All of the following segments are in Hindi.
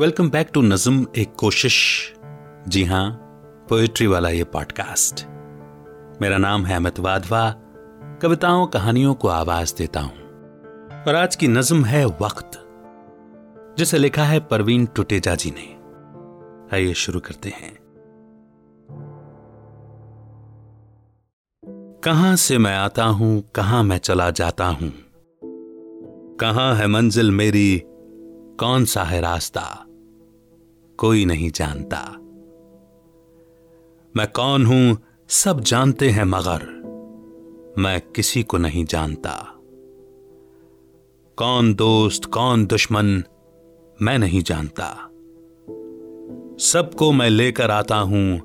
वेलकम बैक टू नज्म एक कोशिश जी हाँ पोएट्री वाला ये पॉडकास्ट मेरा नाम है अमित वाधवा। कविताओं, कहानियों को आवाज़ देता हूँ। और आज की नज्म है वक्त, जिसे लिखा है परवीन टुटेजा जी ने। आइए शुरू करते हैं। कहाँ से मैं आता हूँ, कहाँ मैं चला जाता हूँ? कहाँ है मंजिल मेरी, कौन सा है रास्ता? कोई नहीं जानता। मैं कौन हूँ, सब जानते हैं मगर मैं किसी को नहीं जानता। कौन दोस्त, कौन दुश्मन, मैं नहीं जानता। सबको मैं लेकर आता हूँ,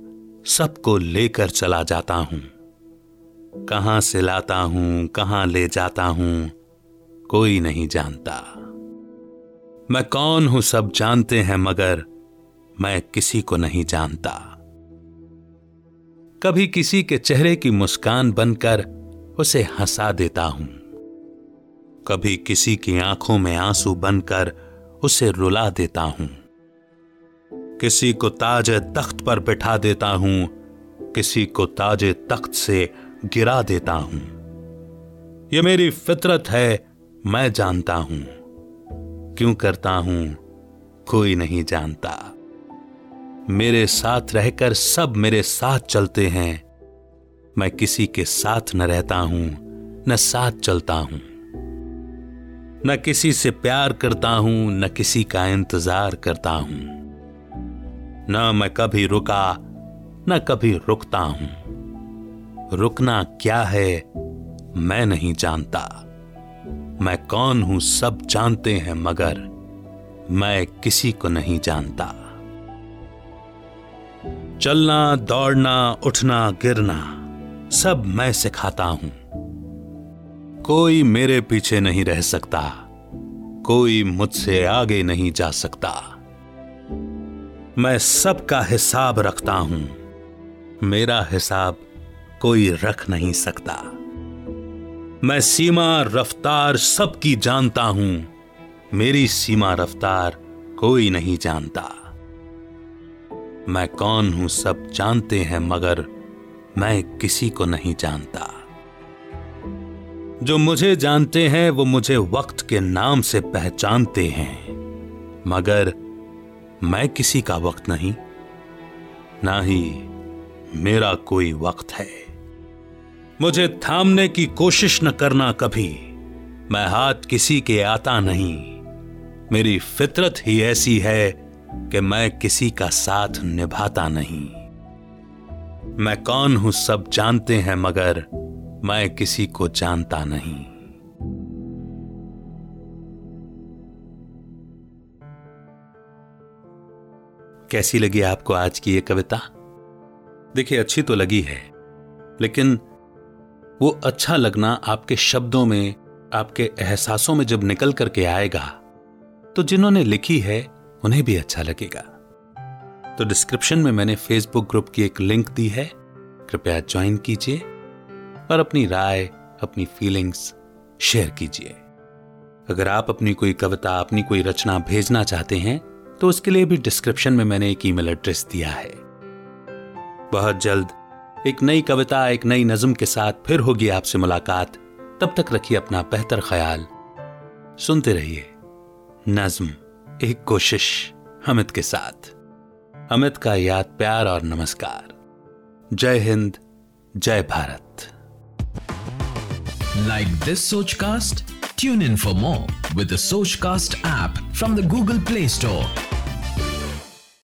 सबको लेकर चला जाता हूँ। कहाँ से लाता हूँ, कहाँ ले जाता हूँ, कोई नहीं जानता। मैं कौन हूँ, सब जानते हैं मगर मैं किसी को नहीं जानता। कभी किसी के चेहरे की मुस्कान बनकर उसे हंसा देता हूँ। कभी किसी की आँखों में आँसू बनकर उसे रुला देता हूँ। किसी को ताज तख्त पर बिठा देता हूँ। किसी को ताज तख्त से गिरा देता हूँ। यह मेरी फितरत है, मैं जानता हूँ। क्यों करता हूँ, कोई नहीं जानता। मेरे साथ रहकर सब मेरे साथ चलते हैं। मैं किसी के साथ न रहता हूँ, न साथ चलता हूँ। न किसी से प्यार करता हूँ, न किसी का इंतज़ार करता हूँ। न मैं कभी रुका, न कभी रुकता हूँ। रुकना क्या है, मैं नहीं जानता। मैं कौन हूँ, सब जानते हैं, मगर मैं किसी को नहीं जानता। चलना, दौड़ना, उठना, गिरना, सब मैं सिखाता हूँ। कोई मेरे पीछे नहीं रह सकता, कोई मुझसे आगे नहीं जा सकता। मैं सबका हिसाब रखता हूँ, मेरा हिसाब कोई रख नहीं सकता। मैं सीमा रफ्तार सबकी जानता हूँ, मेरी सीमा रफ्तार कोई नहीं जानता। मैं कौन हूँ सब जानते हैं, मगर मैं किसी को नहीं जानता। जो मुझे जानते हैं, वो मुझे वक्त के नाम से पहचानते हैं। मगर मैं किसी का वक्त नहीं, ना ही मेरा कोई वक्त है। मुझे थामने की कोशिश न करना कभी। मैं हाथ किसी के आता नहीं। मेरी फितरत ही ऐसी है कि मैं किसी का साथ निभाता नहीं। मैं कौन हूँ सब जानते हैं, मगर मैं किसी को जानता नहीं। कैसी लगी आपको आज की ये कविता? देखिए, अच्छी तो लगी है, लेकिन वो अच्छा लगना आपके शब्दों में, आपके एहसासों में जब निकल करके आएगा तो जिन्होंने लिखी है उन्हें भी अच्छा लगेगा। तो डिस्क्रिप्शन में मैंने फेसबुक ग्रुप की एक लिंक दी है। कृपया ज्वाइन कीजिए और अपनी राय, अपनी फीलिंग्स शेयर कीजिए। अगर आप अपनी कोई कविता, अपनी कोई रचना भेजना चाहते हैं तो उसके लिए भी डिस्क्रिप्शन में मैंने एक ईमेल एड्रेस दिया है। बहुत जल्द एक नई कविता, एक नई नज्म के साथ फिर होगी आपसे मुलाकात। तब तक रखिए अपना बेहतर ख्याल। सुनते रहिए नज्म। एक कोशिश अमित के साथ। अमित का याद प्यार और नमस्कार। जय हिंद, जय Bharat. Like this Sochcast tune in for more with Sochcast app from the Google Play Store